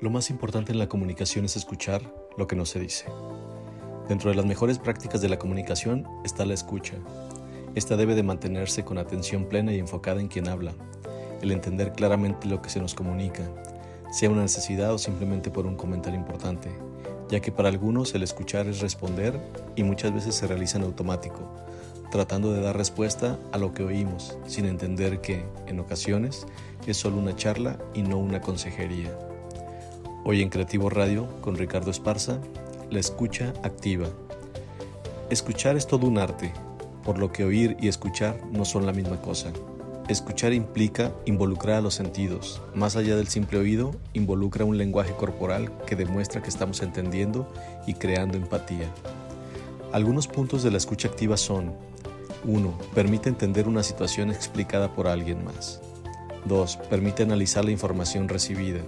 Lo más importante en la comunicación es escuchar lo que no se dice. Dentro de las mejores prácticas de la comunicación está la escucha. Esta debe de mantenerse con atención plena y enfocada en quien habla, el entender claramente lo que se nos comunica, sea una necesidad o simplemente por un comentario importante, ya que para algunos el escuchar es responder y muchas veces se realiza en automático, tratando de dar respuesta a lo que oímos, sin entender que, en ocasiones, es solo una charla y no una consejería. Hoy en Creativo Radio, con Ricardo Esparza, la escucha activa. Escuchar es todo un arte, por lo que oír y escuchar no son la misma cosa. Escuchar implica involucrar a los sentidos. Más allá del simple oído, involucra un lenguaje corporal que demuestra que estamos entendiendo y creando empatía. Algunos puntos de la escucha activa son 1. Permite entender una situación explicada por alguien más. 2. Permite analizar la información recibida.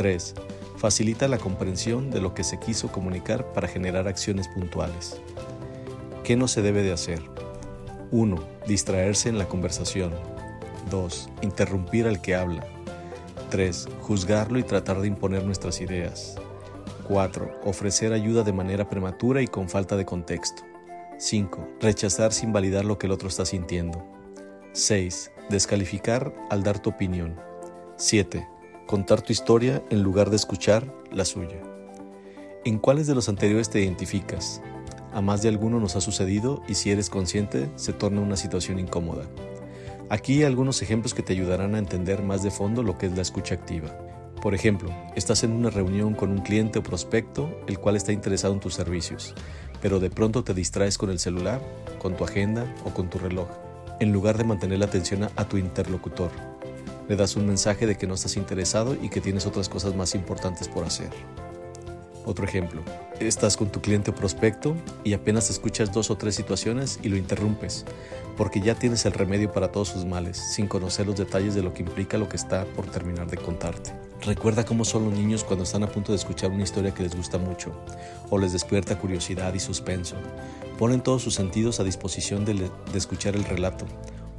3. Facilita la comprensión de lo que se quiso comunicar para generar acciones puntuales. ¿Qué no se debe de hacer? 1. Distraerse en la conversación. 2. Interrumpir al que habla. 3. Juzgarlo y tratar de imponer nuestras ideas. 4. Ofrecer ayuda de manera prematura y con falta de contexto. 5. Rechazar sin validar lo que el otro está sintiendo. 6. Descalificar al dar tu opinión. 7 contar tu historia en lugar de escuchar la suya. ¿En cuáles de los anteriores te identificas? A más de alguno nos ha sucedido y si eres consciente se torna una situación incómoda. Aquí algunos ejemplos que te ayudarán a entender más de fondo lo que es la escucha activa. Por ejemplo, estás en una reunión con un cliente o prospecto el cual está interesado en tus servicios, pero de pronto te distraes con el celular, con tu agenda o con tu reloj, en lugar de mantener la atención a tu interlocutor le das un mensaje de que no estás interesado y que tienes otras cosas más importantes por hacer. Otro ejemplo, estás con tu cliente o prospecto y apenas escuchas dos o tres situaciones y lo interrumpes, porque ya tienes el remedio para todos sus males, sin conocer los detalles de lo que implica lo que está por terminar de contarte. Recuerda cómo son los niños cuando están a punto de escuchar una historia que les gusta mucho, o les despierta curiosidad y suspenso. Ponen todos sus sentidos a disposición de, de escuchar el relato,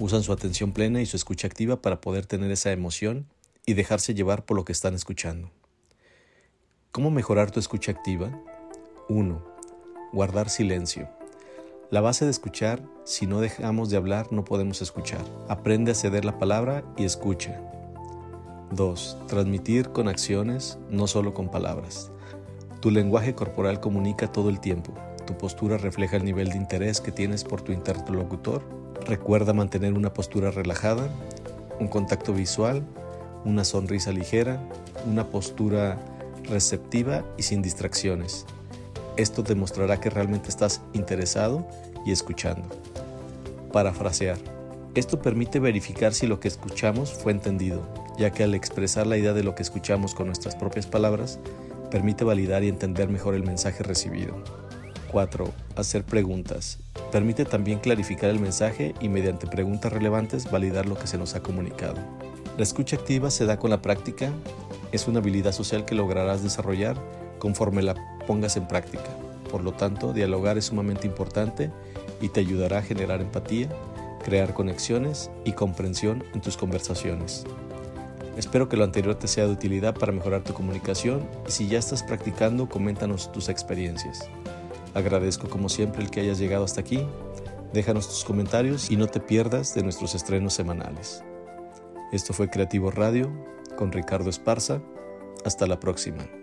Usan su atención plena y su escucha activa para poder tener esa emoción y dejarse llevar por lo que están escuchando. ¿Cómo mejorar tu escucha activa? 1. Guardar silencio. La base de escuchar, si no dejamos de hablar no podemos escuchar. Aprende a ceder la palabra y escucha. 2. Transmitir con acciones, no solo con palabras. Tu lenguaje corporal comunica todo el tiempo. Tu postura refleja el nivel de interés que tienes por tu interlocutor Recuerda mantener una postura relajada, un contacto visual, una sonrisa ligera, una postura receptiva y sin distracciones. Esto demostrará que realmente estás interesado y escuchando. Parafrasear. Esto permite verificar si lo que escuchamos fue entendido, ya que al expresar la idea de lo que escuchamos con nuestras propias palabras, permite validar y entender mejor el mensaje recibido. 4. Hacer preguntas. Permite también clarificar el mensaje y mediante preguntas relevantes validar lo que se nos ha comunicado. La escucha activa se da con la práctica, es una habilidad social que lograrás desarrollar conforme la pongas en práctica. Por lo tanto, dialogar es sumamente importante y te ayudará a generar empatía, crear conexiones y comprensión en tus conversaciones. Espero que lo anterior te sea de utilidad para mejorar tu comunicación y si ya estás practicando, coméntanos tus experiencias. Agradezco como siempre el que hayas llegado hasta aquí. Déjanos tus comentarios y no te pierdas de nuestros estrenos semanales. Esto fue Creativo Radio con Ricardo Esparza. Hasta la próxima.